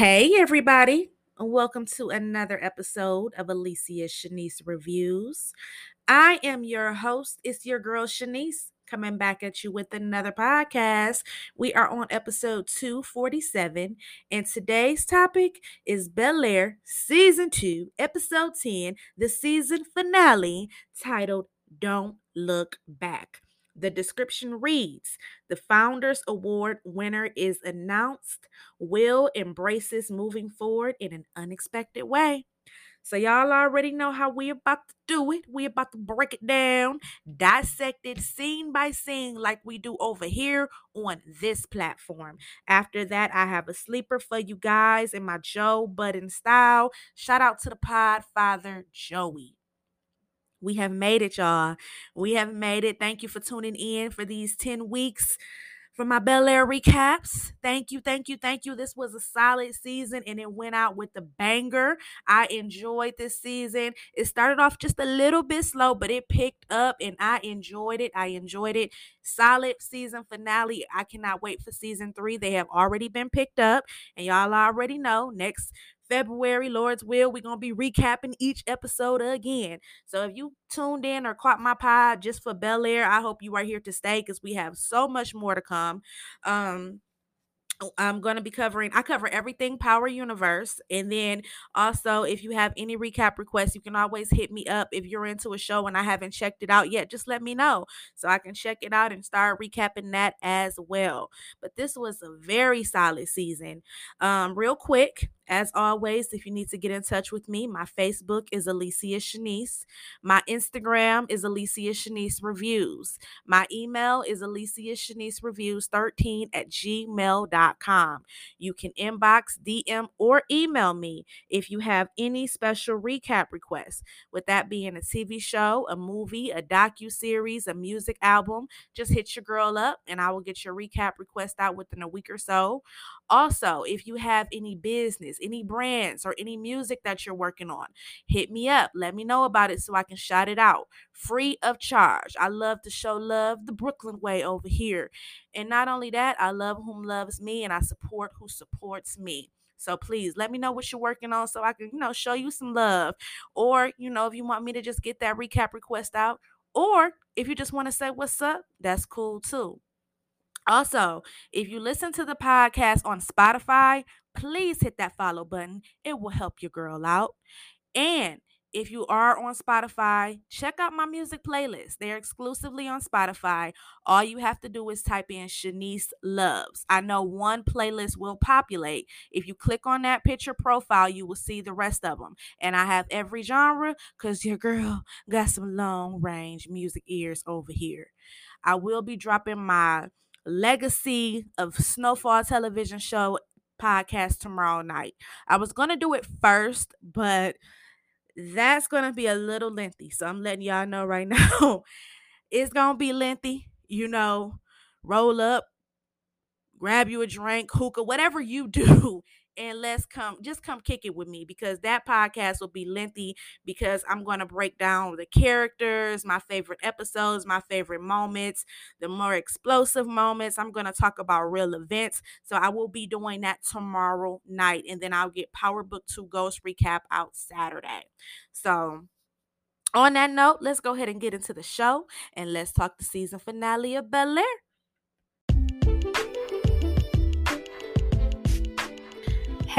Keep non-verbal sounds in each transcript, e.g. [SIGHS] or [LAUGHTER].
Hey, everybody, and welcome to another episode of Alicia Shanise Reviews. I am your host. It's your girl Shanise coming back at you with another podcast. We are on episode 247, and today's topic is Bel Air Season 2, Episode 10, the season finale titled Don't Look Back. The description reads The Founders Award winner is announced. Will embraces moving forward in an unexpected way. So, y'all already know how we about to do it. We about to break it down, dissect it scene by scene, like we do over here on this platform. After that, I have a sleeper for you guys in my Joe Budden style. Shout out to the pod father, Joey. We have made it, y'all. We have made it. Thank you for tuning in for these 10 weeks for my Bel Air recaps. Thank you, thank you, thank you. This was a solid season and it went out with a banger. I enjoyed this season. It started off just a little bit slow, but it picked up and I enjoyed it. I enjoyed it. Solid season finale. I cannot wait for season three. They have already been picked up, and y'all already know next February, Lord's will, we're going to be recapping each episode again. So if you tuned in or caught my pod just for Bel Air, I hope you are here to stay because we have so much more to come. Um, I'm going to be covering, I cover everything Power Universe. And then also, if you have any recap requests, you can always hit me up. If you're into a show and I haven't checked it out yet, just let me know so I can check it out and start recapping that as well. But this was a very solid season. Um, real quick, as always, if you need to get in touch with me, my Facebook is Alicia Shanise. My Instagram is Alicia Shanise Reviews. My email is Alicia Shanise Reviews 13 at gmail.com. You can inbox, DM, or email me if you have any special recap requests. With that being a TV show, a movie, a docu series, a music album, just hit your girl up and I will get your recap request out within a week or so. Also, if you have any business, any brands, or any music that you're working on, hit me up. Let me know about it so I can shout it out free of charge. I love to show love the Brooklyn way over here. And not only that, I love whom loves me and I support who supports me. So please let me know what you're working on so I can, you know, show you some love. Or, you know, if you want me to just get that recap request out, or if you just want to say what's up, that's cool too. Also, if you listen to the podcast on Spotify, please hit that follow button. It will help your girl out. And if you are on Spotify, check out my music playlist. They're exclusively on Spotify. All you have to do is type in Shanice Loves. I know one playlist will populate. If you click on that picture profile, you will see the rest of them. And I have every genre because your girl got some long range music ears over here. I will be dropping my legacy of Snowfall television show podcast tomorrow night. I was going to do it first, but that's going to be a little lengthy. So I'm letting y'all know right [LAUGHS] now. it's going to be lengthy. You know, roll up, grab you a drink, hookah, whatever you do and let's come just come kick it with me because that podcast will be lengthy because I'm going to break down the characters, my favorite episodes, my favorite moments, the more explosive moments. I'm going to talk about real events. So I will be doing that tomorrow night and then I'll get Power Book 2 Ghost recap out Saturday. So on that note, let's go ahead and get into the show and let's talk the season finale of Bel Air.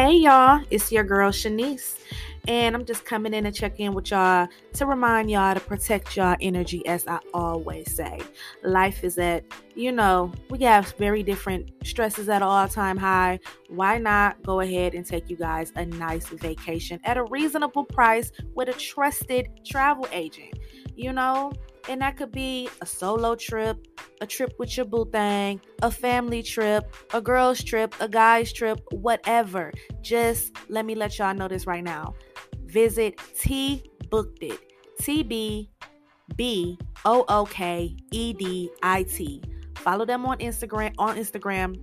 Hey y'all, it's your girl Shanise, and I'm just coming in to check in with y'all to remind y'all to protect y'all energy, as I always say. Life is at, you know, we have very different stresses at all time high. Why not go ahead and take you guys a nice vacation at a reasonable price with a trusted travel agent? You know, and that could be a solo trip, a trip with your boo thing, a family trip, a girl's trip, a guy's trip, whatever. Just let me let y'all know this right now. Visit T Booked It. T B B O O K E D I T. Follow them on Instagram on Instagram,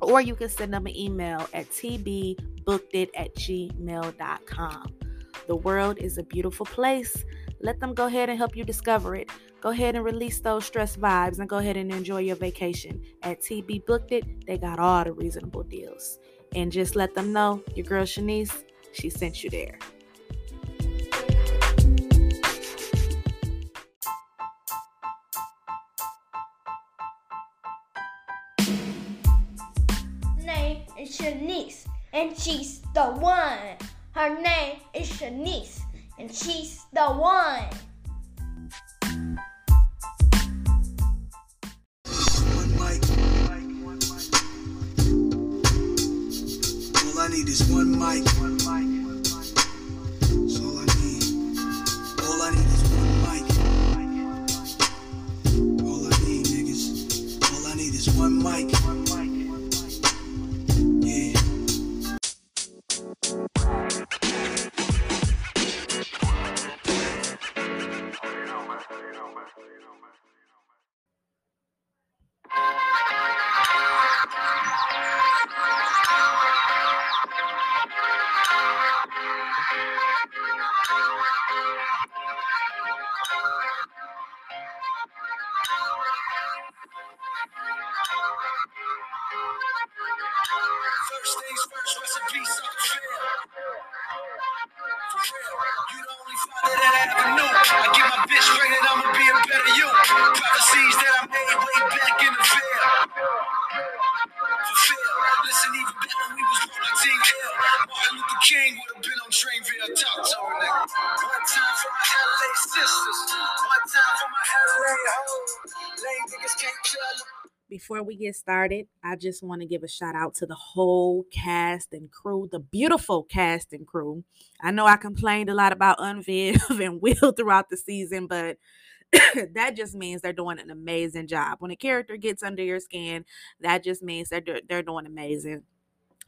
or you can send them an email at tbbookedit at gmail.com. The world is a beautiful place. Let them go ahead and help you discover it. Go ahead and release those stress vibes and go ahead and enjoy your vacation. At TB Booked It, they got all the reasonable deals. and just let them know your girl Shanise, she sent you there. name is Shanise, and she's the one. Her name is Shanise, and she's the one. One mic. All I need is one mic. That's all Before we get started, I just want to give a shout out to the whole cast and crew, the beautiful cast and crew. I know I complained a lot about [LAUGHS] Aunt Viv and Will throughout the season, but [COUGHS] that just means they're doing an amazing job. When a character gets under your skin, that just means they're do- they're doing amazing.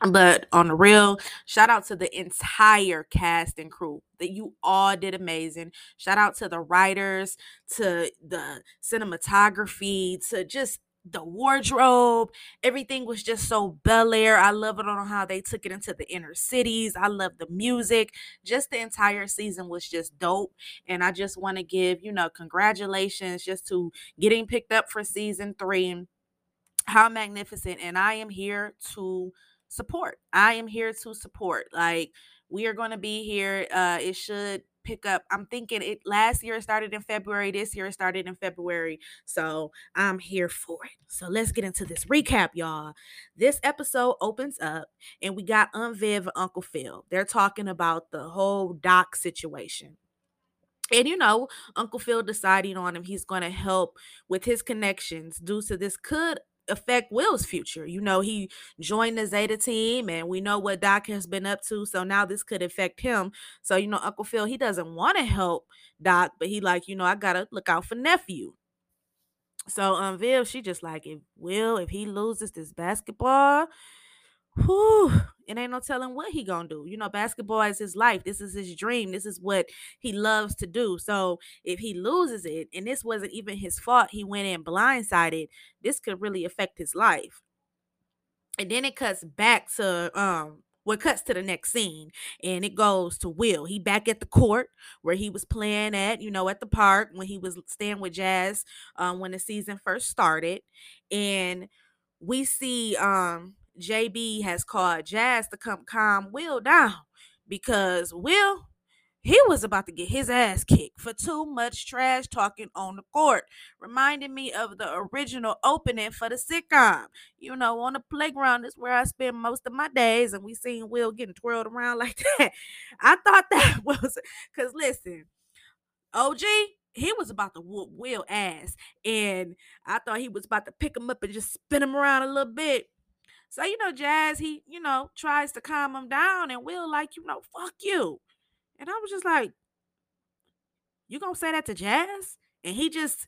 But on the real, shout out to the entire cast and crew that you all did amazing. Shout out to the writers, to the cinematography, to just the wardrobe. Everything was just so Bel Air. I love it on how they took it into the inner cities. I love the music. Just the entire season was just dope. And I just want to give, you know, congratulations just to getting picked up for season three. How magnificent. And I am here to support. I am here to support. Like we are going to be here. Uh it should pick up. I'm thinking it last year started in February. This year it started in February. So I'm here for it. So let's get into this recap, y'all. This episode opens up and we got Aunt Viv and Uncle Phil. They're talking about the whole doc situation. And you know, Uncle Phil deciding on him, he's going to help with his connections due to this could affect Will's future. You know, he joined the Zeta team and we know what Doc has been up to. So now this could affect him. So, you know, Uncle Phil, he doesn't want to help Doc, but he like, you know, I gotta look out for nephew. So um Viv, she just like if Will, if he loses this basketball, whew, it ain't no telling what he gonna do. You know, basketball is his life. This is his dream. This is what he loves to do. So if he loses it, and this wasn't even his fault, he went in blindsided. This could really affect his life. And then it cuts back to um what cuts to the next scene and it goes to Will. He back at the court where he was playing at, you know, at the park when he was staying with Jazz um when the season first started. And we see um JB has called Jazz to come calm Will down because Will he was about to get his ass kicked for too much trash talking on the court, reminding me of the original opening for the sitcom. You know, on the playground is where I spend most of my days, and we seen Will getting twirled around [LAUGHS] like that. I thought that [LAUGHS] was because listen, OG, he was about to whoop Will ass, and I thought he was about to pick him up and just spin him around a little bit. So you know, Jazz, he you know tries to calm him down, and Will like you know, fuck you. And I was just like, you gonna say that to Jazz? And he just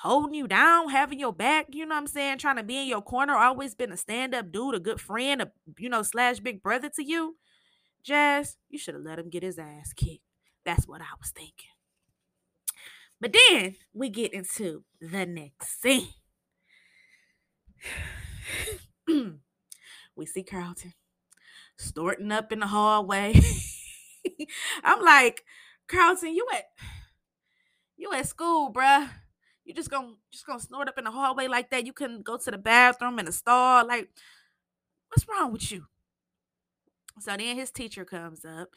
holding you down, having your back, you know what I'm saying? Trying to be in your corner, always been a stand-up dude, a good friend, a you know, slash big brother to you. Jazz, you should have let him get his ass kicked. That's what I was thinking. But then we get into the next scene. [SIGHS] [CLEARS THROAT] we see Carlton snorting up in the hallway. [LAUGHS] I'm like, Carlton, you at you at school, bruh. You just gonna just gonna snort up in the hallway like that. You couldn't go to the bathroom in the stall. Like, what's wrong with you? So then his teacher comes up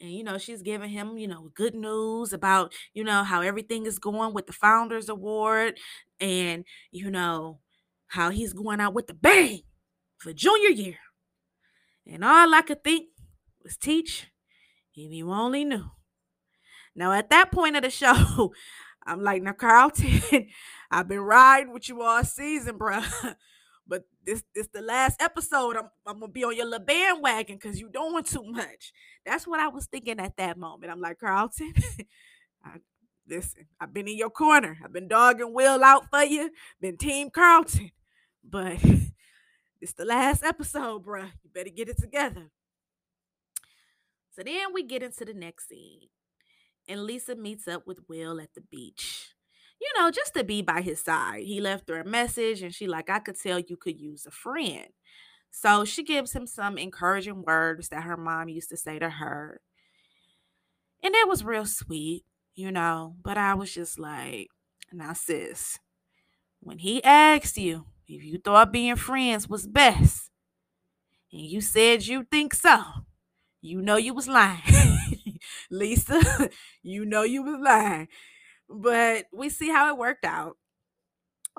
and you know she's giving him you know good news about you know how everything is going with the founders award and you know how he's going out with the bang for junior year and all i could think was teach if you only knew now at that point of the [LAUGHS] show i'm like now carlton [LAUGHS] i've been riding with you all season bruh [LAUGHS] but this this the last episode. I'm I'm gonna be on your little bandwagon because you doing too much. That's what I was thinking at that moment. I'm like Carlton. I, listen, I've been in your corner. I've been dogging Will out for you. Been Team Carlton, but it's the last episode, bruh. You better get it together. So then we get into the next scene, and Lisa meets up with Will at the beach you know, just to be by his side. He left her a message and she like, I could tell you could use a friend. So she gives him some encouraging words that her mom used to say to her. And it was real sweet, you know, but I was just like, now sis, when he asked you if you thought being friends was best, and you said you think so, you know you was lying. [LAUGHS] Lisa, [LAUGHS] you know you was lying. But we see how it worked out.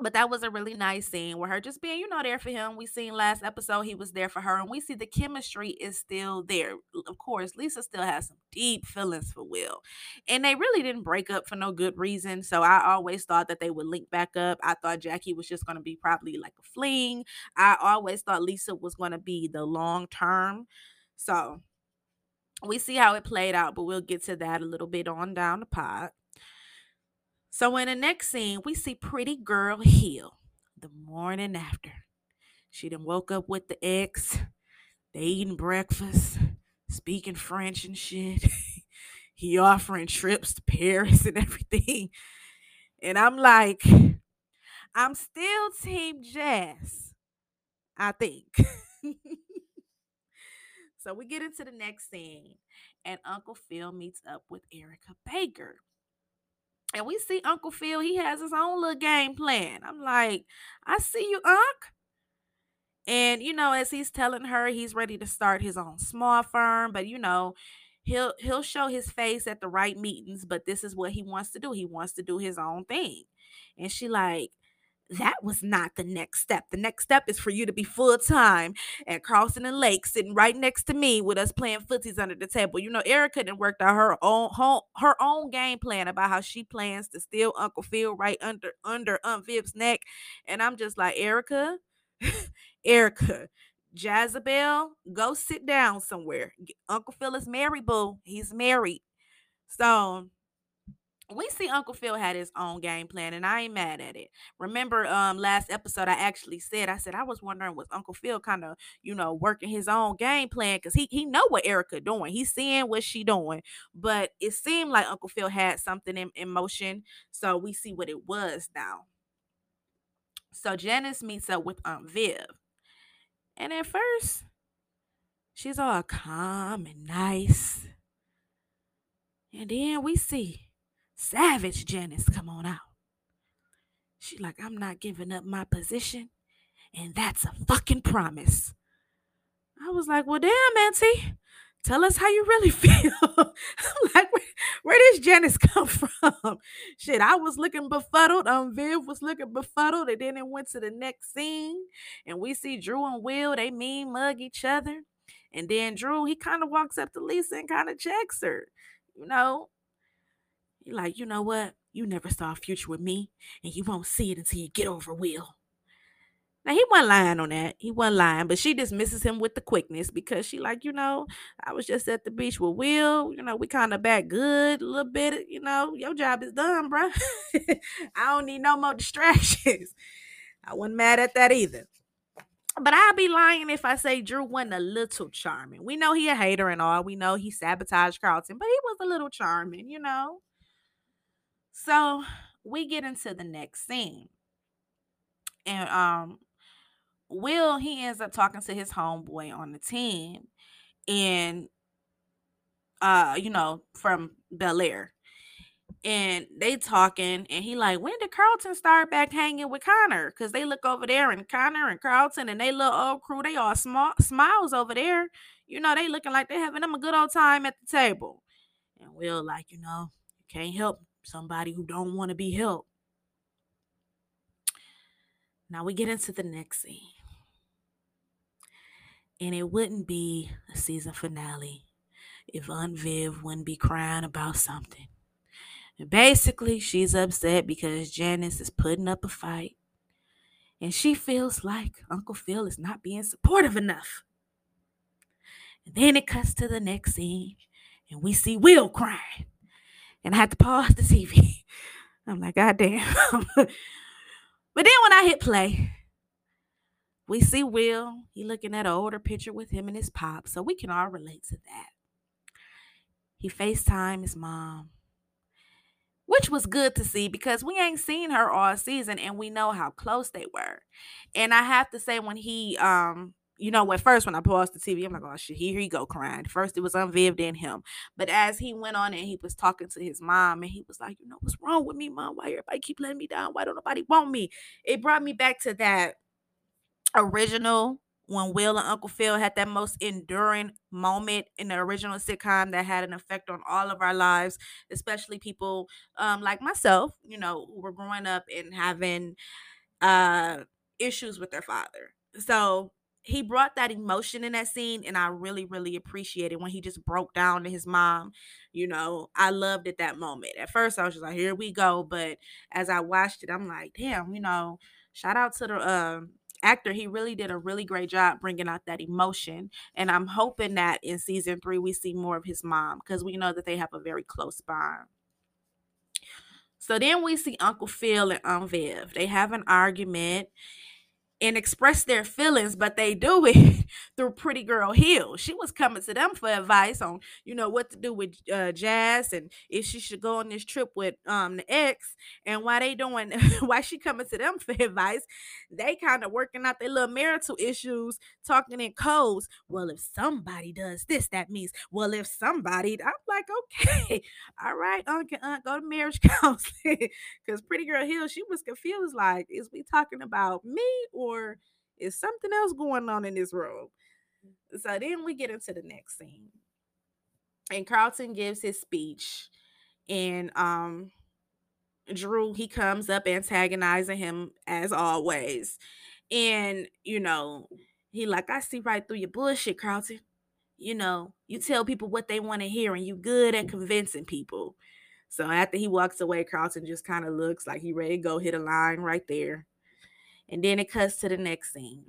But that was a really nice scene where her just being, you know, there for him. We seen last episode he was there for her, and we see the chemistry is still there. Of course, Lisa still has some deep feelings for Will, and they really didn't break up for no good reason. So I always thought that they would link back up. I thought Jackie was just going to be probably like a fling. I always thought Lisa was going to be the long term. So we see how it played out, but we'll get to that a little bit on down the pot. So in the next scene, we see pretty girl Hill the morning after. She done woke up with the ex. They eating breakfast, speaking French and shit. [LAUGHS] he offering trips to Paris and everything. And I'm like, I'm still Team Jazz. I think. [LAUGHS] so we get into the next scene, and Uncle Phil meets up with Erica Baker. And we see Uncle Phil, he has his own little game plan. I'm like, I see you, Unc. And you know, as he's telling her he's ready to start his own small firm, but you know, he'll he'll show his face at the right meetings, but this is what he wants to do. He wants to do his own thing. And she like, that was not the next step. The next step is for you to be full time at Carlson and Lake, sitting right next to me with us playing footsies under the table. You know, Erica didn't worked out her own her own game plan about how she plans to steal Uncle Phil right under under um, Aunt Viv's neck, and I'm just like Erica, [LAUGHS] Erica. Jezebel, go sit down somewhere. Uncle Phil is married, boo. He's married. So we see Uncle Phil had his own game plan, and I ain't mad at it. Remember, um, last episode I actually said I said I was wondering was Uncle Phil kind of you know working his own game plan because he he know what Erica doing. He's seeing what she doing, but it seemed like Uncle Phil had something in, in motion. So we see what it was now. So Janice meets up with Aunt Viv, and at first she's all calm and nice, and then we see Savage Janice come on out. She like, I'm not giving up my position, and that's a fucking promise. I was like, well, damn, Auntie, tell us how you really [LAUGHS] feel. Like, where, where does Janice come from? Shit, I was looking befuddled. Um, Viv was looking befuddled, and then it went to the next scene, and we see Drew and Will. They mean mug each other, and then Drew he kind of walks up to Lisa and kind of checks her. You know, you're like, you know what? You never saw a future with me, and you won't see it until you get over Will. Now he wasn't lying on that. He wasn't lying, but she dismisses him with the quickness because she like, you know, I was just at the beach with Will. You know, we kind of back good a little bit. You know, your job is done, bro. [LAUGHS] I don't need no more distractions. [LAUGHS] I wasn't mad at that either. But I'd be lying if I say Drew wasn't a little charming. We know he a hater and all. We know he sabotaged Carlton, but he was a little charming, you know. So we get into the next scene. And um Will he ends up talking to his homeboy on the team and uh you know from Bel Air. and they talking and he like when did carlton start back hanging with connor because they look over there and connor and carlton and they little old crew they all small smiles over there you know they looking like they having them a good old time at the table and will like you know you can't help somebody who don't want to be helped now we get into the next scene and it wouldn't be a season finale if aunt viv wouldn't be crying about something Basically, she's upset because Janice is putting up a fight. And she feels like Uncle Phil is not being supportive enough. And then it cuts to the next scene, and we see Will crying. And I had to pause the TV. [LAUGHS] I'm like, God damn. [LAUGHS] but then when I hit play, we see Will. He looking at an older picture with him and his pop, so we can all relate to that. He FaceTime his mom which was good to see because we ain't seen her all season and we know how close they were. And I have to say, when he, um, you know, at first when I paused the TV, I'm like, oh shit, here he go crying. First it was Aunt Viv, then him. But as he went on and he was talking to his mom, and he was like, you know, what's wrong with me, mom? Why everybody keep letting me down? Why don't nobody want me? It brought me back to that original when Will and Uncle Phil had that most enduring moment in the original sitcom that had an effect on all of our lives, especially people um, like myself, you know, who were growing up and having uh, issues with their father. So he brought that emotion in that scene, and I really, really appreciated when he just broke down to his mom. You know, I loved it that moment. At first, I was just like, "Here we go," but as I watched it, I'm like, "Damn!" You know, shout out to the um actor, he really did a really great job bringing out that emotion. And I'm hoping that in season three, we see more of his mom because we know that they have a very close bond. So then we see Uncle Phil and Aunt Viv. They have an argument and express their feelings, but they do it [LAUGHS] through Pretty Girl Hill. She was coming to them for advice on, you know, what to do with uh, Jazz and if she should go on this trip with um the ex and why they doing, [LAUGHS] why she coming to them [LAUGHS] for advice. They kind of working out their little marital issues, talking in codes. Well, if somebody does this, that means, well, if somebody, I'm like, okay, all right, Uncle Aunt, go to marriage counseling. Because Pretty Girl Hill, she was confused, like, is we talking about me or or is something else going on in this room? So then we get into the next scene. And Carlton gives his speech. And um Drew, he comes up antagonizing him as always. And, you know, he like, I see right through your bullshit, Carlton. You know, you tell people what they want to hear and you good at convincing people. So after he walks away, Carlton just kind of looks like he ready to go hit a line right there. And then it cuts to the next scene.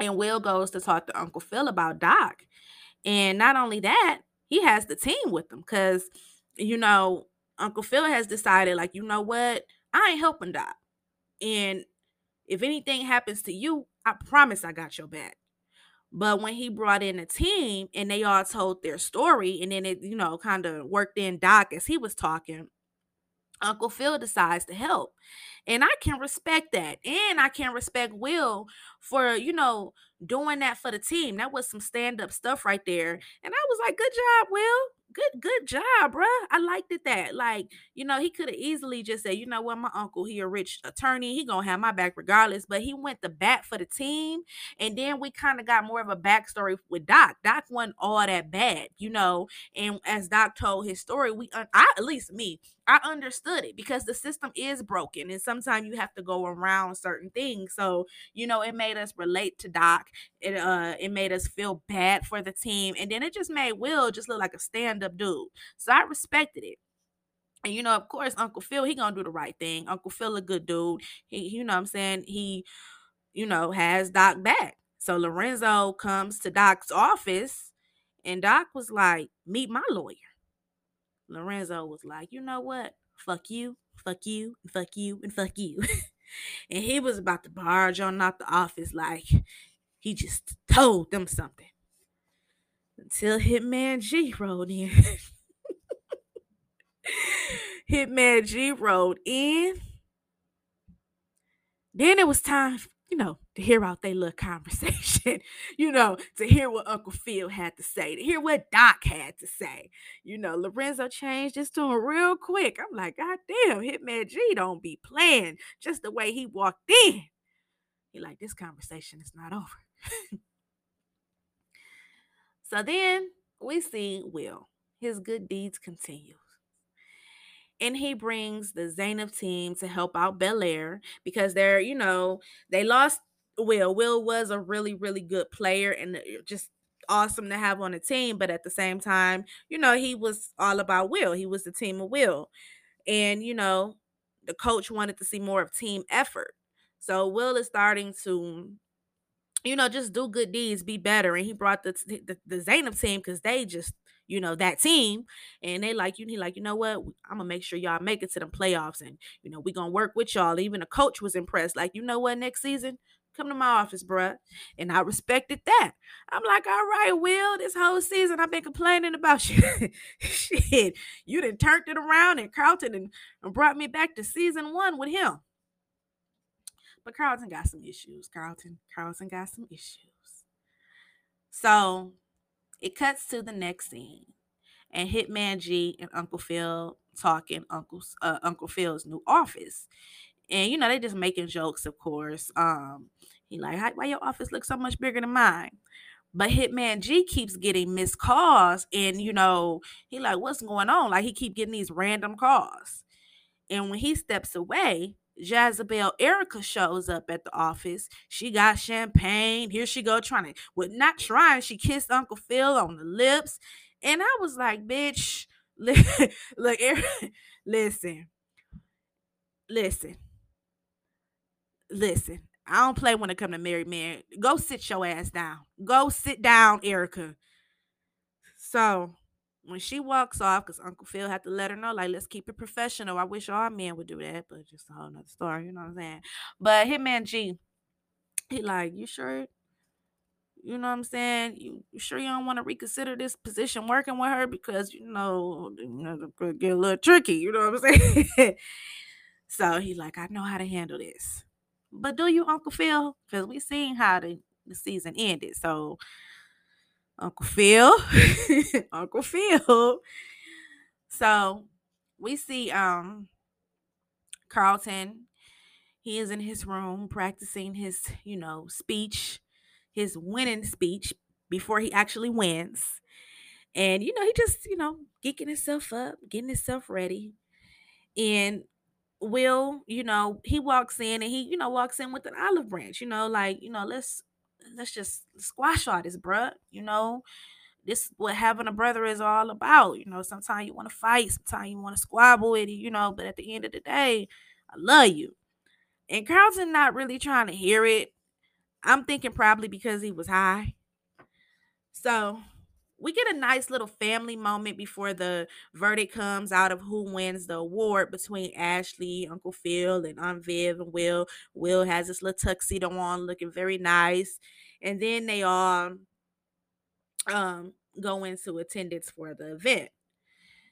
And Will goes to talk to Uncle Phil about Doc. And not only that, he has the team with him because, you know, Uncle Phil has decided, like, you know what? I ain't helping Doc. And if anything happens to you, I promise I got your back. But when he brought in a team and they all told their story, and then it, you know, kind of worked in Doc as he was talking, Uncle Phil decides to help. And I can respect that. And I can respect Will for, you know, doing that for the team. That was some stand up stuff right there. And I was like, good job, Will good good job, bruh. I liked it that. Like, you know, he could have easily just said, you know what, my uncle, he a rich attorney. He gonna have my back regardless. But he went the bat for the team. And then we kind of got more of a backstory with Doc. Doc wasn't all that bad, you know. And as Doc told his story, we I at least me, I understood it because the system is broken. And sometimes you have to go around certain things. So, you know, it made us relate to Doc. It uh it made us feel bad for the team. And then it just made Will just look like a stand stand-up dude. So I respected it. And you know, of course, Uncle Phil, he gonna do the right thing. Uncle Phil a good dude. He, you know I'm saying? He, you know, has Doc back. So Lorenzo comes to Doc's office and Doc was like, meet my lawyer. Lorenzo was like, you know what? Fuck you, fuck you, fuck you, and fuck you. [LAUGHS] and he was about to barge on out the office like he just told them something until Hitman G rolled in. [LAUGHS] Hitman G rolled in. Then it was time, you know, to hear out their little [LAUGHS] conversation, you know, to hear what Uncle Phil had to say, to hear what Doc had to say. You know, Lorenzo changed his tune real quick. I'm like, God damn, Hitman G don't be playing just the way he walked in. He like, this conversation is not over. [LAUGHS] so then we see Will. His good deeds continue and he brings the Zaynab team to help out Bel Air because they're, you know, they lost Will. Will was a really, really good player and uh, just awesome to have on the team. But at the same time, you know, he was all about Will. He was the team of Will. And, you know, the coach wanted to see more of team effort. So Will is starting to you know, just do good deeds, be better. And he brought the the, the Zaynab team because they just you know, that team. And they like you, he like, you know what? I'm gonna make sure y'all make it to the playoffs. And, you know, we gonna work with y'all. Even the coach was impressed. Like, you know what, next season, come to my office, bruh. And I respected that. I'm like, all right, Will, this whole season I've been complaining about [LAUGHS] you. Shit, you done turned it around and Carlton and, and brought me back to season one with him. But Carlton got some issues. Carlton, Carlton got some issues. So it cuts to the next scene, and Hitman G and Uncle Phil talking Uncle's uh, Uncle Phil's new office, and you know they just making jokes, of course. Um, he like, why your office looks so much bigger than mine? But Hitman G keeps getting missed calls, and you know he like, what's going on? Like he keep getting these random calls, and when he steps away, Jezebel Erica shows up at the office. She got champagne. Here she go trying to, well, not trying. She kissed Uncle Phil on the lips. And I was like, bitch, [LAUGHS] look, [LAUGHS] listen, listen, listen. I don't play when it come to married men. Go sit your ass down. Go sit down, Erica. So when she walks off, because Uncle Phil had to let her know, like, let's keep it professional. I wish all men would do that, but just a whole nother story, you know what I'm saying? But Hitman G, he like, you sure? You know what I'm saying? You, you sure you don't want to reconsider this position working with her because you know, you know get a little tricky, you know what I'm saying? [LAUGHS] so he like, I know how to handle this. But do you, Uncle Phil? Because we've seen how the, the season ended. So Uncle Phil, [LAUGHS] Uncle Phil. So we see um Carlton. He is in his room practicing his, you know, speech, his winning speech before he actually wins. And you know, he just, you know, geeking himself up, getting himself ready. And Will, you know, he walks in and he, you know, walks in with an olive branch, you know, like, you know, let's let's just squash all this, bruh. You know, this what having a brother is all about. You know, sometimes you want to fight, sometimes you want to squabble with it, you know, but at the end of the day, I love you. And Carlton not really trying to hear it. I'm thinking probably because he was high. So we get a nice little family moment before the verdict comes out of who wins the award between Ashley, Uncle Phil, and Aunt Viv and Will. Will has this little tuxedo on, looking very nice. And then they all um go into attendance for the event.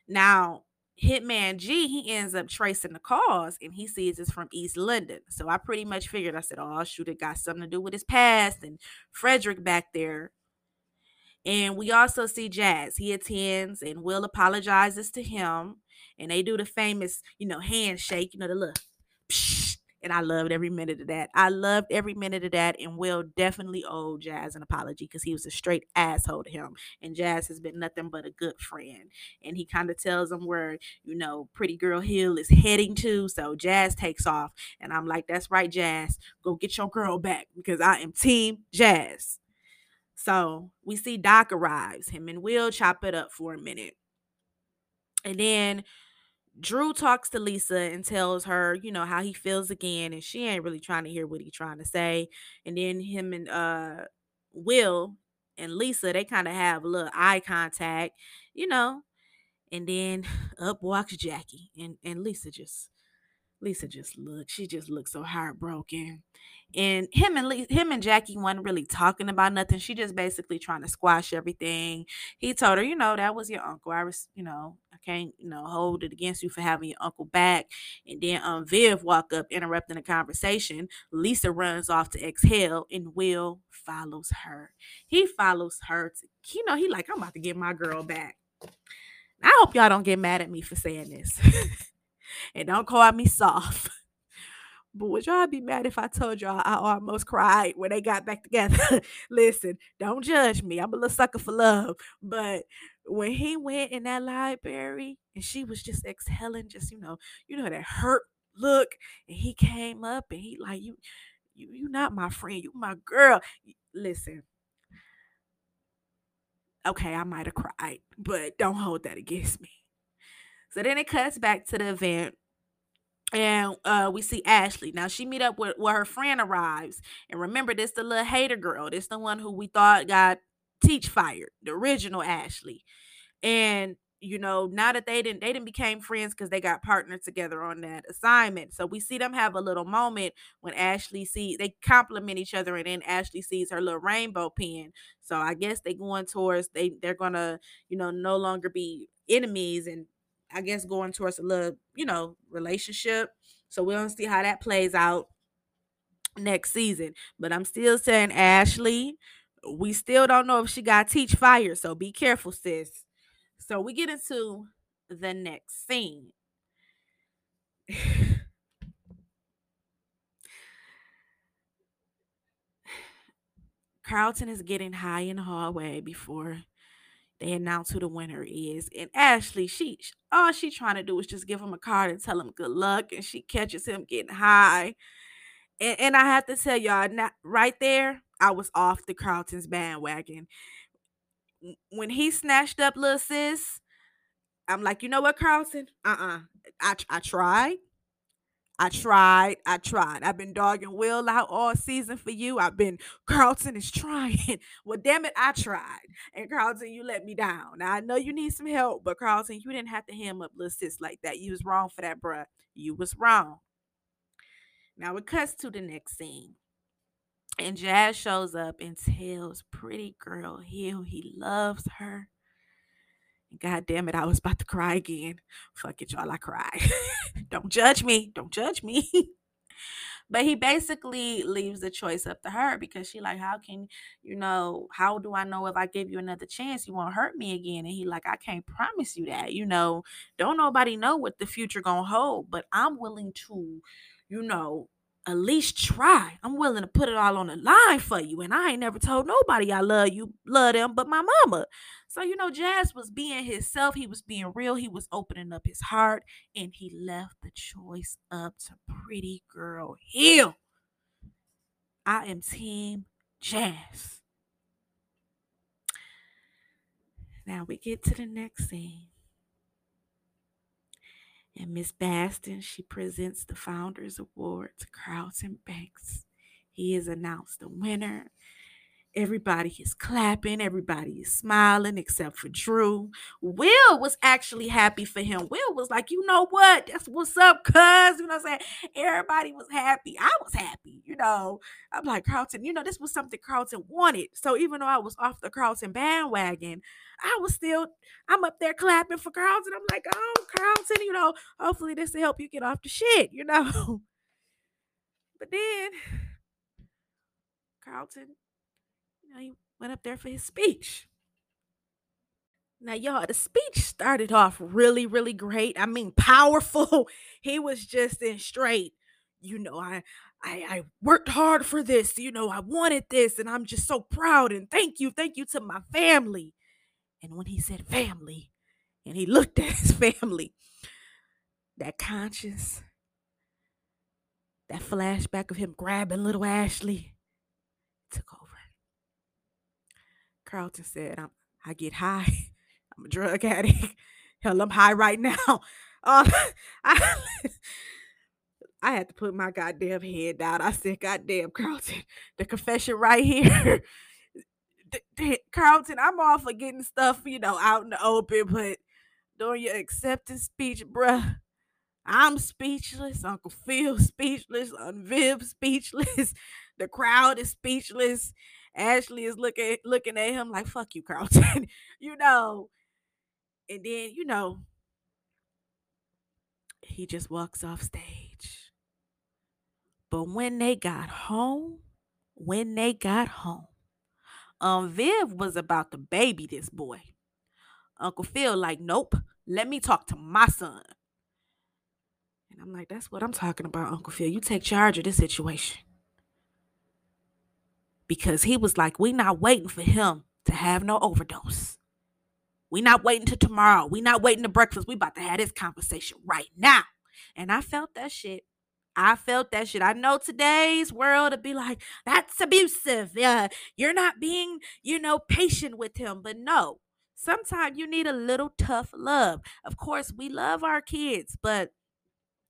Now, Hitman G, he ends up tracing the cause and he sees it's from East London. So I pretty much figured, I said, oh, shoot, it got something to do with his past and Frederick back there and we also see Jazz. He attends and Will apologizes to him. And they do the famous, you know, handshake, you know, the look. And I loved every minute of that. I loved every minute of that. And Will definitely owed Jazz an apology because he was a straight asshole to him. And Jazz has been nothing but a good friend. And he kind of tells him where, you know, Pretty Girl Hill is heading to. So Jazz takes off. And I'm like, that's right, Jazz. Go get your girl back because I am Team Jazz. So we see Doc arrives. Him and Will chop it up for a minute. And then Drew talks to Lisa and tells her, you know, how he feels again. And she ain't really trying to hear what he's trying to say. And then him and uh Will and Lisa, they kind of have a little eye contact, you know. And then [LAUGHS] up walks Jackie. And, and Lisa just Lisa just looked, she just looked so heartbroken. And him and Le- him and Jackie wasn't really talking about nothing. She just basically trying to squash everything. He told her, you know, that was your uncle. I was, you know, I can't, you know, hold it against you for having your uncle back. And then um Viv walk up, interrupting the conversation. Lisa runs off to exhale, and Will follows her. He follows her to, you know, he like, I'm about to get my girl back. I hope y'all don't get mad at me for saying this. [LAUGHS] and don't call me soft. But would y'all be mad if I told y'all I almost cried when they got back together? [LAUGHS] Listen, don't judge me. I'm a little sucker for love. But when he went in that library and she was just exhaling, just you know, you know that hurt look, and he came up and he like you, you, you not my friend, you my girl. Listen, okay, I might have cried, but don't hold that against me. So then it cuts back to the event. And uh, we see Ashley. Now she meet up with where her friend arrives. And remember, this the little hater girl. This the one who we thought got teach fired, the original Ashley. And you know, now that they didn't they didn't became friends because they got partnered together on that assignment. So we see them have a little moment when Ashley see they compliment each other and then Ashley sees her little rainbow pen. So I guess they going towards they they're gonna, you know, no longer be enemies and I guess going towards a little, you know, relationship. So we'll see how that plays out next season. But I'm still saying Ashley, we still don't know if she got teach fire. So be careful, sis. So we get into the next scene. [SIGHS] Carlton is getting high in the hallway before they announce who the winner is. And Ashley, she all she trying to do is just give him a card and tell him good luck. And she catches him getting high. And, and I have to tell y'all, not, right there, I was off the Carlton's bandwagon. When he snatched up little sis, I'm like, you know what, Carlton? Uh-uh. I I tried. I tried. I tried. I've been dogging Will out all season for you. I've been Carlton is trying. [LAUGHS] well, damn it, I tried. And Carlton, you let me down. Now I know you need some help, but Carlton, you didn't have to ham up little sis like that. You was wrong for that, bruh. You was wrong. Now it cuts to the next scene. And Jazz shows up and tells pretty girl Hill he loves her. God damn it, I was about to cry again. Fuck it, y'all, I cry. [LAUGHS] Don't judge me. Don't judge me. [LAUGHS] but he basically leaves the choice up to her because she like, how can you know, how do I know if I give you another chance you won't hurt me again? And he like, I can't promise you that. You know, don't nobody know what the future gonna hold, but I'm willing to, you know, at least try. I'm willing to put it all on the line for you. And I ain't never told nobody I love you, love them, but my mama. So, you know, Jazz was being himself. He was being real. He was opening up his heart. And he left the choice up to pretty girl Hill. I am team Jazz. Now we get to the next scene. And Miss Baston, she presents the Founders Award to Carlton Banks. He is announced the winner. Everybody is clapping, everybody is smiling except for Drew. Will was actually happy for him. Will was like, you know what? That's what's up, cuz. You know what I'm saying? Everybody was happy. I was happy, know. I'm like, Carlton, you know, this was something Carlton wanted. So even though I was off the Carlton bandwagon, I was still, I'm up there clapping for Carlton. I'm like, oh, Carlton, you know, hopefully this will help you get off the shit, you know. [LAUGHS] But then Carlton you know, he went up there for his speech. Now, y'all, the speech started off really, really great. I mean, powerful. [LAUGHS] He was just in straight, you know, I I, I worked hard for this, you know, I wanted this, and I'm just so proud. And thank you, thank you to my family. And when he said family, and he looked [LAUGHS] at his family, that conscience, that flashback of him grabbing little Ashley took over. Carlton said, I'm, I get high. [LAUGHS] I'm a drug addict. [LAUGHS] Hell, I'm high right now. Uh, I, I had to put my goddamn head down. I said, goddamn, Carlton, [LAUGHS] the confession right here. [LAUGHS] Carlton, I'm all for getting stuff, you know, out in the open, but during your acceptance speech, bruh, I'm speechless. Uncle Phil speechless. Aunt Viv speechless. [LAUGHS] The crowd is speechless. Ashley is looking looking at him like "fuck you, Carlton," you know. And then you know, he just walks off stage. But when they got home, when they got home, um, Viv was about to baby this boy. Uncle Phil like, nope, let me talk to my son. And I'm like, that's what I'm talking about, Uncle Phil. You take charge of this situation. Because he was like, we not waiting for him to have no overdose. We not waiting till tomorrow. We not waiting to breakfast. We about to have this conversation right now. And I felt that shit. I felt that shit. I know today's world to be like, that's abusive. Yeah, you're not being, you know, patient with him. But no, sometimes you need a little tough love. Of course, we love our kids, but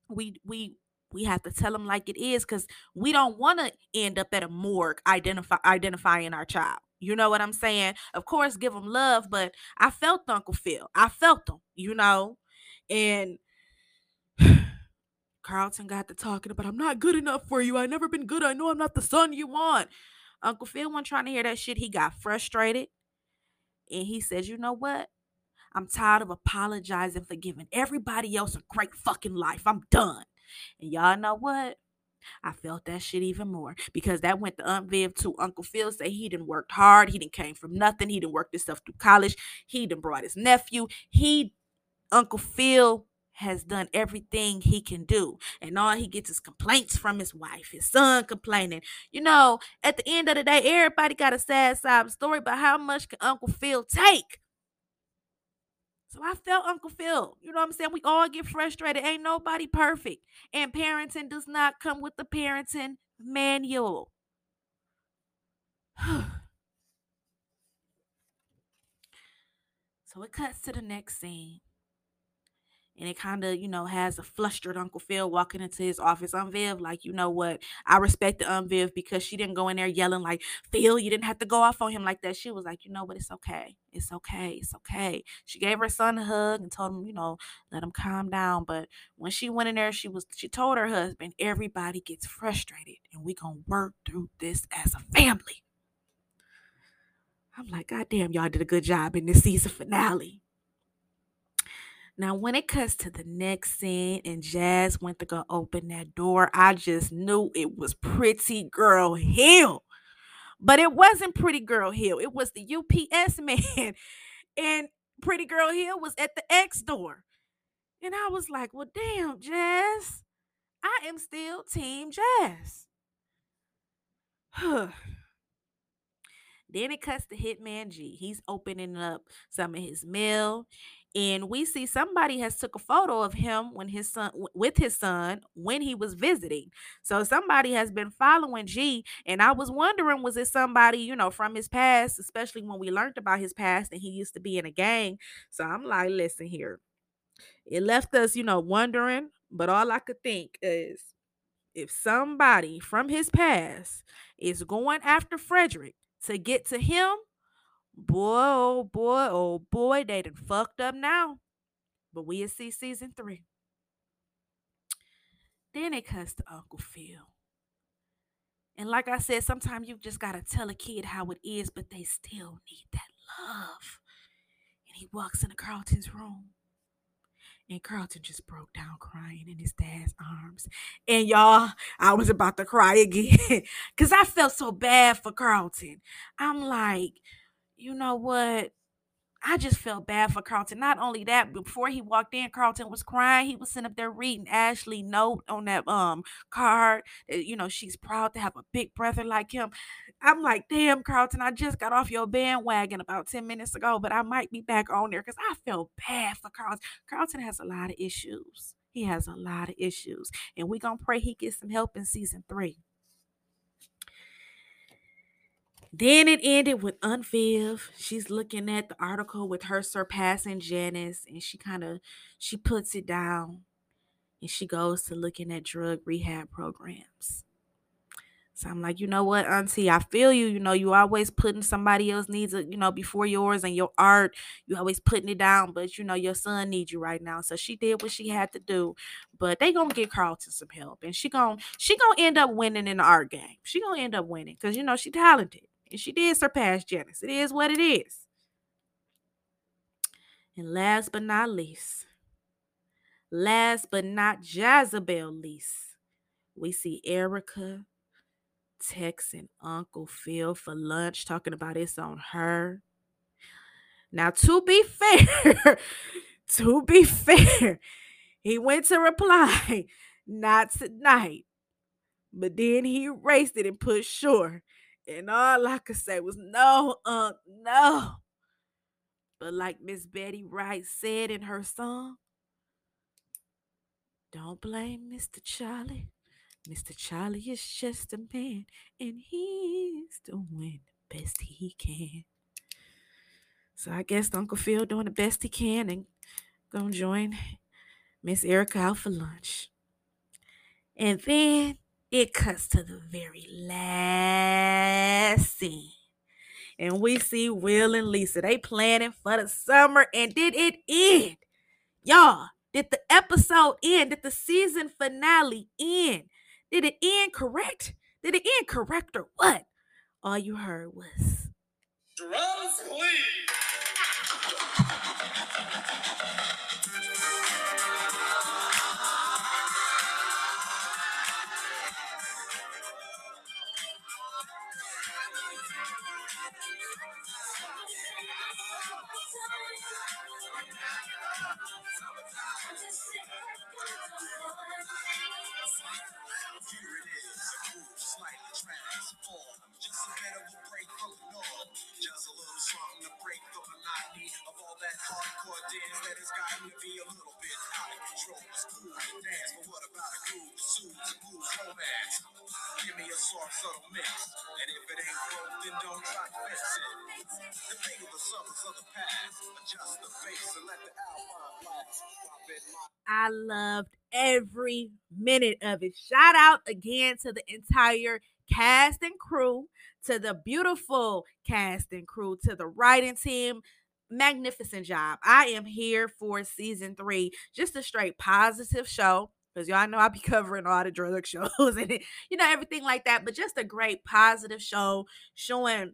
we we we have to tell them like it is because we don't want to end up at a morgue identify identifying our child. You know what I'm saying? Of course, give them love, but I felt Uncle Phil. I felt them, you know, and Carlton got to talking about I'm not good enough for you. I never been good. I know I'm not the son you want. Uncle Phil wasn't trying to hear that shit. He got frustrated, and he says, "You know what? I'm tired of apologizing for giving everybody else a great fucking life. I'm done." And y'all know what? I felt that shit even more because that went to Aunt Viv to Uncle Phil say he didn't worked hard. He didn't came from nothing. He didn't work himself through college. He didn't brought his nephew. He Uncle Phil has done everything he can do. And all he gets is complaints from his wife, his son complaining. You know, at the end of the day, everybody got a sad side story, but how much can Uncle Phil take? So I felt Uncle Phil. You know what I'm saying? We all get frustrated. Ain't nobody perfect. And parenting does not come with the parenting manual. [SIGHS] so it cuts to the next scene and it kind of, you know, has a flustered Uncle Phil walking into his office. Aunt Viv, like, you know what? I respect the Aunt Viv because she didn't go in there yelling like, Phil, you didn't have to go off on him like that. She was like, you know what? It's okay. It's okay. It's okay. She gave her son a hug and told him, you know, let him calm down. But when she went in there, she was she told her husband, everybody gets frustrated and we gonna work through this as a family. I'm like, God damn, y'all did a good job in this season finale. Now, when it cuts to the next scene and Jazz went to go open that door, I just knew it was Pretty Girl Hill. But it wasn't Pretty Girl Hill, it was the UPS [LAUGHS] man. And Pretty Girl Hill was at the X door. And I was like, well, damn, Jazz, I am still Team Jazz. [SIGHS] then it cuts to Hitman G. He's opening up some of his mail and we see somebody has took a photo of him when his son with his son when he was visiting. So somebody has been following g and i was wondering was it somebody you know from his past especially when we learned about his past and he used to be in a gang? So i'm like listen here. It left us you know wondering but all i could think is if somebody from his past is going after frederick to get to him boy, oh boy, oh boy, they done fucked up now. But we'll see season three. Then it cuts to Uncle Phil. And like I said, sometimes you just gotta tell a kid how it is, but they still need that love. And he walks into Carlton's room. And Carlton just broke down crying in his dad's arms. And y'all, I was about to cry again. [LAUGHS] Cause I felt so bad for Carlton. I'm like, you know what? I just felt bad for Carlton. Not only that, before he walked in, Carlton was crying. He was sitting up there reading Ashley note on that um card. You know, she's proud to have a big brother like him. I'm like, damn, Carlton, I just got off your bandwagon about 10 minutes ago, but I might be back on there because I feel bad for Carlton. Carlton has a lot of issues. He has a lot of issues. And we're gonna pray he gets some help in season three. Then it ended with Aunt She's looking at the article with her surpassing Janice, and she kind of she puts it down, and she goes to looking at drug rehab programs. So I'm like, you know what, Auntie, I feel you. You know, you always putting somebody else needs, uh, you know, before yours and your art. You always putting it down, but you know your son needs you right now. So she did what she had to do. But they gonna get Carlton some help, and she gonna she gonna end up winning in the art game. She gonna end up winning because you know she talented and she did surpass Janice. It is what it is. And last but not least, last but not Jezebel least, we see Erica texting Uncle Phil for lunch, talking about it's on her. Now, to be [LAUGHS] fair, to be fair, he went to reply, [LAUGHS] not tonight. But then he erased it and put sure. And all I could say was, no, Unc, no. But like Miss Betty Wright said in her song, don't blame Mr. Charlie. Mr. Charlie is just a man, and he's doing the best he can. So I guess Uncle Phil doing the best he can and gonna join Miss Erica out for lunch. And then it cuts to the very last scene. And we see Will and Lisa. They planning for the summer. And did it end? Y'all, did the episode end? Did the season finale end? Did it end correct? Did it end correct or what? All you heard was Drums, please. Something to break the monotony of all that hardcore dance that has gotten to be a little bit out of control. It's cool to dance, but what about a smooth romance? Give me a soft, subtle mix. And if it ain't broke, then don't try to fix it. The pain of the of the past. Adjust the and let the. I loved every minute of it. Shout out again to the entire cast and crew, to the beautiful cast and crew, to the writing team. Magnificent job. I am here for season three. Just a straight positive show. Because y'all know I be [LAUGHS] covering all the drug shows and you know everything like that. But just a great positive show showing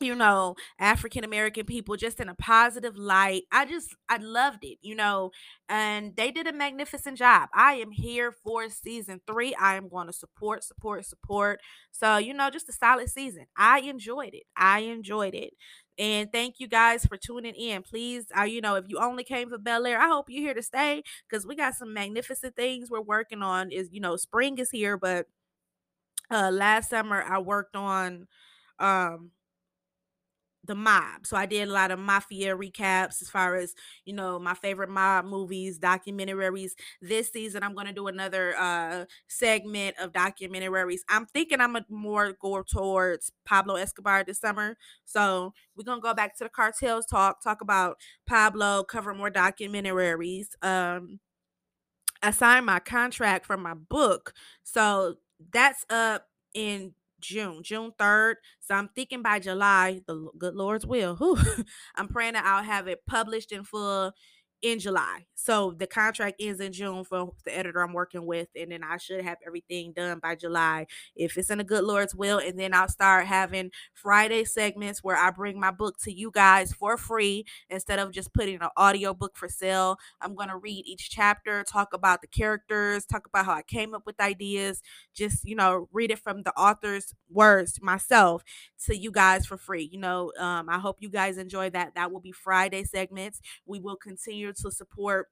you know african american people just in a positive light. I just i loved it you know and they did a magnificent job. I am here for season three. I am going to support support support. So you know just a solid season. I enjoyed it. I enjoyed it. And thank you guys for tuning in. Please uh, you know if you only came for bel air i hope you're here to stay because we got some magnificent things we're working on. Is you know spring is here but uh last summer i worked on um the mob. So I did a lot of mafia recaps as far as, you know, my favorite mob movies, documentaries. This season I'm going to do another uh segment of documentaries. I'm thinking I'm gonna more go towards Pablo Escobar this summer. So we're going to go back to the cartels talk, talk about Pablo, cover more documentaries. Um I signed my contract for my book. So that's up in June, June 3rd. So I'm thinking by July, the good Lord's will. [LAUGHS] whew, I'm praying that I'll have it published in full in July. So the contract ends in June for the editor I'm working with, and then I should have everything done by July if it's in the good Lord's will. And then I'll start having Friday segments where I bring my book to you guys for free instead of just putting an audio book for sale. I'm going to read each chapter, talk about the characters, talk about how I came up with ideas, just, you know, read it from the author's words myself to you guys for free. You know, um, I hope you guys enjoy that. That will be Friday segments. We will continue to support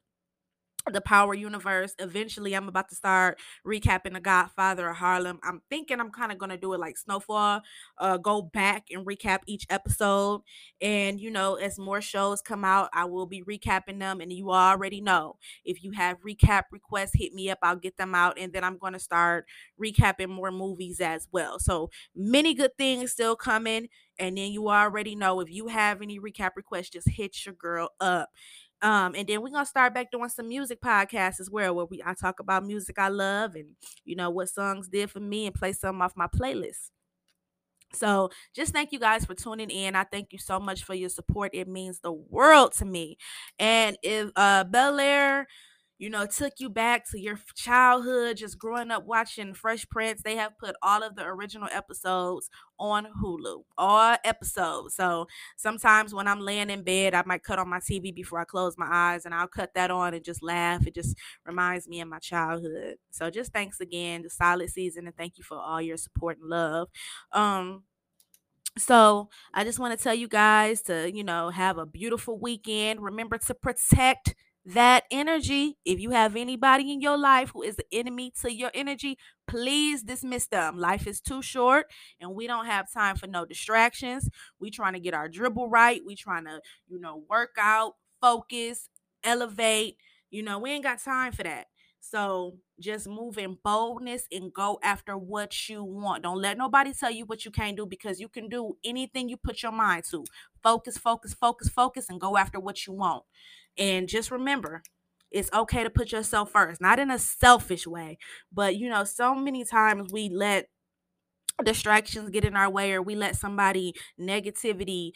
the Power Universe. Eventually, I'm about to start recapping The Godfather of Harlem. I'm thinking I'm kind of going to do it like Snowfall, uh, go back and recap each episode. And, you know, as more shows come out, I will be recapping them. And you already know if you have recap requests, hit me up. I'll get them out. And then I'm going to start recapping more movies as well. So many good things still coming. And then you already know if you have any recap requests, just hit your girl up. Um, and then we're gonna start back doing some music podcasts as well, where we I talk about music I love and you know what songs did for me and play some off my playlist. So just thank you guys for tuning in. I thank you so much for your support. It means the world to me. And if uh Bel Air you know, took you back to your childhood, just growing up watching Fresh Prince. They have put all of the original episodes on Hulu, all episodes. So sometimes when I'm laying in bed, I might cut on my TV before I close my eyes and I'll cut that on and just laugh. It just reminds me of my childhood. So just thanks again, the solid season, and thank you for all your support and love. Um, so I just want to tell you guys to, you know, have a beautiful weekend. Remember to protect that energy. If you have anybody in your life who is the enemy to your energy, please dismiss them. Life is too short and we don't have time for no distractions. We trying to get our dribble right. We trying to, you know, work out, focus, elevate. You know, we ain't got time for that. So just move in boldness and go after what you want. Don't let nobody tell you what you can't do because you can do anything you put your mind to. Focus, focus, focus, focus, and go after what you want. And just remember, it's okay to put yourself first, not in a selfish way, but you know, so many times we let distractions get in our way or we let somebody negativity,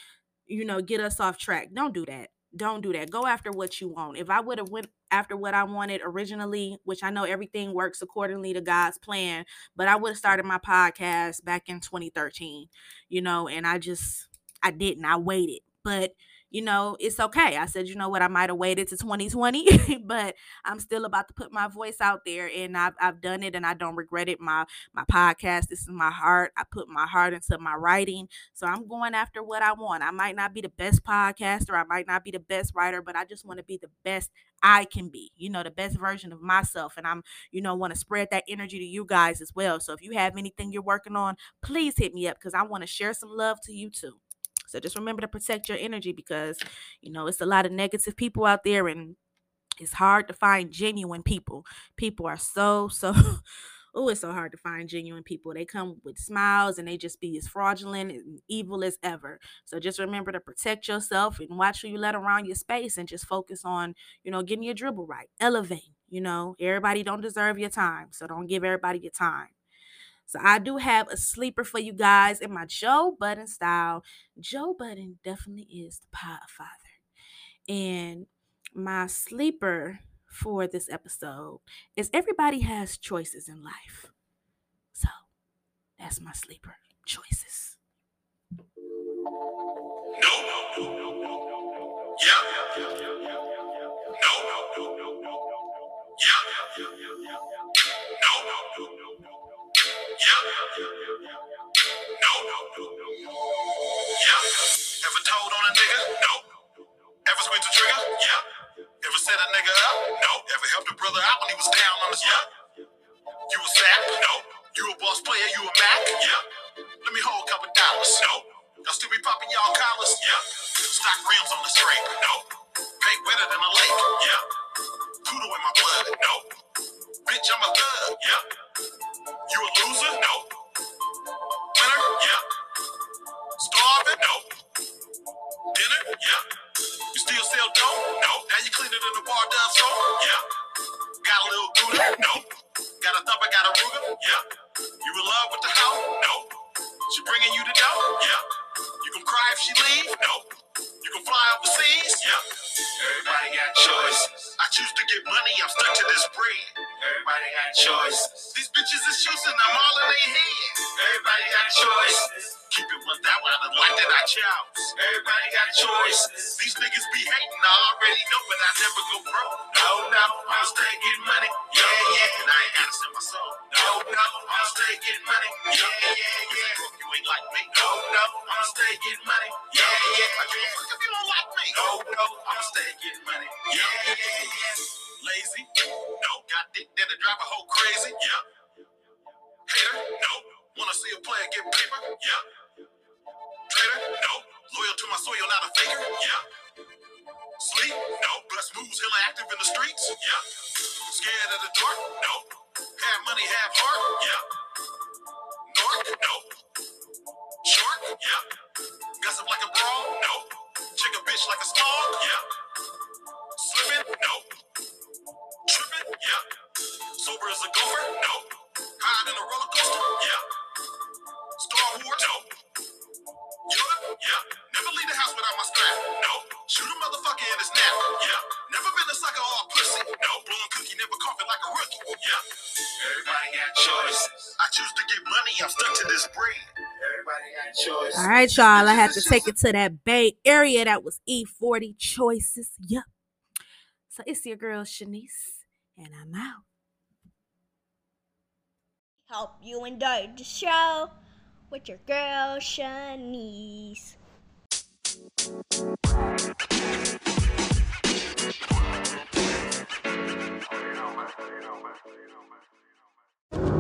you know, get us off track. Don't do that. Don't do that. Go after what you want. If I would have went after what I wanted originally, which I know everything works accordingly to God's plan, but I would have started my podcast back in 2013, you know, and I just I didn't. I waited. But you know, it's okay. I said, you know what, I might have waited to 2020, [LAUGHS] but I'm still about to put my voice out there and I've, I've done it and I don't regret it. My my podcast, this is my heart. I put my heart into my writing. So I'm going after what I want. I might not be the best podcaster, I might not be the best writer, but I just want to be the best I can be, you know, the best version of myself. And I'm, you know, want to spread that energy to you guys as well. So if you have anything you're working on, please hit me up because I want to share some love to you too. So just remember to protect your energy because, you know, it's a lot of negative people out there and it's hard to find genuine people. People are so, so. [LAUGHS] oh, it's so hard to find genuine people. They come with smiles and they just be as fraudulent and evil as ever. So just remember to protect yourself and watch who you let around your space and just focus on, you know, getting your dribble right, elevate. You know, everybody don't deserve your time. So don't give everybody your time. So I do have a sleeper for you guys in my Joe Budden style. Joe Budden definitely is the father. And my sleeper for this episode is everybody has choices in life. So that's my sleeper choices. No. Yeah. Ever told on a nigga? No. Ever squeezed a trigger? Yeah. Ever set a nigga up? No. Ever helped a brother out when he was down on his luck? You a sap? No. You a boss player? You a Mac? Yeah. Let me hold a couple dollars. No. Y'all still be popping y'all collars? Yeah. Stock rims on the straight? No. Paint wetter than a lake? Yeah. Poodle in my blood? No. Bitch, I'm a thug? Yeah. You a loser? No. Winner? Yeah. Starving? No. Dinner? Yeah. You still sell dope? No. Now you cleaner than the bar does soap? Yeah. Got a little Gouda? No. Got a thumper, got a Ruger? Yeah. You in love with the hoe? No. She bringing you the dough? Yeah. You can cry if she leave? No. You can fly overseas? Yeah. Everybody got choices. Choose to get money, I'm stuck to this bread. Everybody got choices. These bitches is choosing, I'm all in their head. Everybody got choices. Keep it one that way, I choose. Everybody got choices. These niggas be hating, I already know, but I never go broke. No, no, I'ma stay getting money. Yeah, yeah. And I ain't gotta sell my soul. No, no, I'ma stay getting money. Yeah, yeah, yeah. You ain't like me. No, no, I'ma stay getting money. Yeah, yeah. I give a fuck if you don't like me. No, no, I'ma stay getting money. Yeah, yeah, yeah. Lazy? No. Got dick that'll drive a hoe crazy? Yeah. Hater? No. Wanna see a player get paper? Yeah traitor? No. Loyal to my soil, not a faker? Yeah. Sleep? No. Bust moves, hella active in the streets? Yeah. Scared of the dark? No. Have money, have heart? Yeah. Dark? No. Short? Yeah. Gossip like a brawl? No. Chick a bitch like a small? Yeah. Slipping? No. Tripping? Yeah. Sober as a gopher? No. High in a roller coaster? Yeah. Star Wars? No. Yeah. Never leave the house without my strap. No. Shoot a motherfucker in his nap. Yeah. Never been a sucker or a pussy. No. Blowing cookie, never coughing like a rookie. Yeah. Everybody got choice. I choose to get money. I'm stuck to this breed. Everybody got. All right, y'all. I had to take it to that Bay Area. That was E40 Choices. Yep. So it's your girl Shanise, and I'm out. Help you enjoy the show with your girl Shanise. You.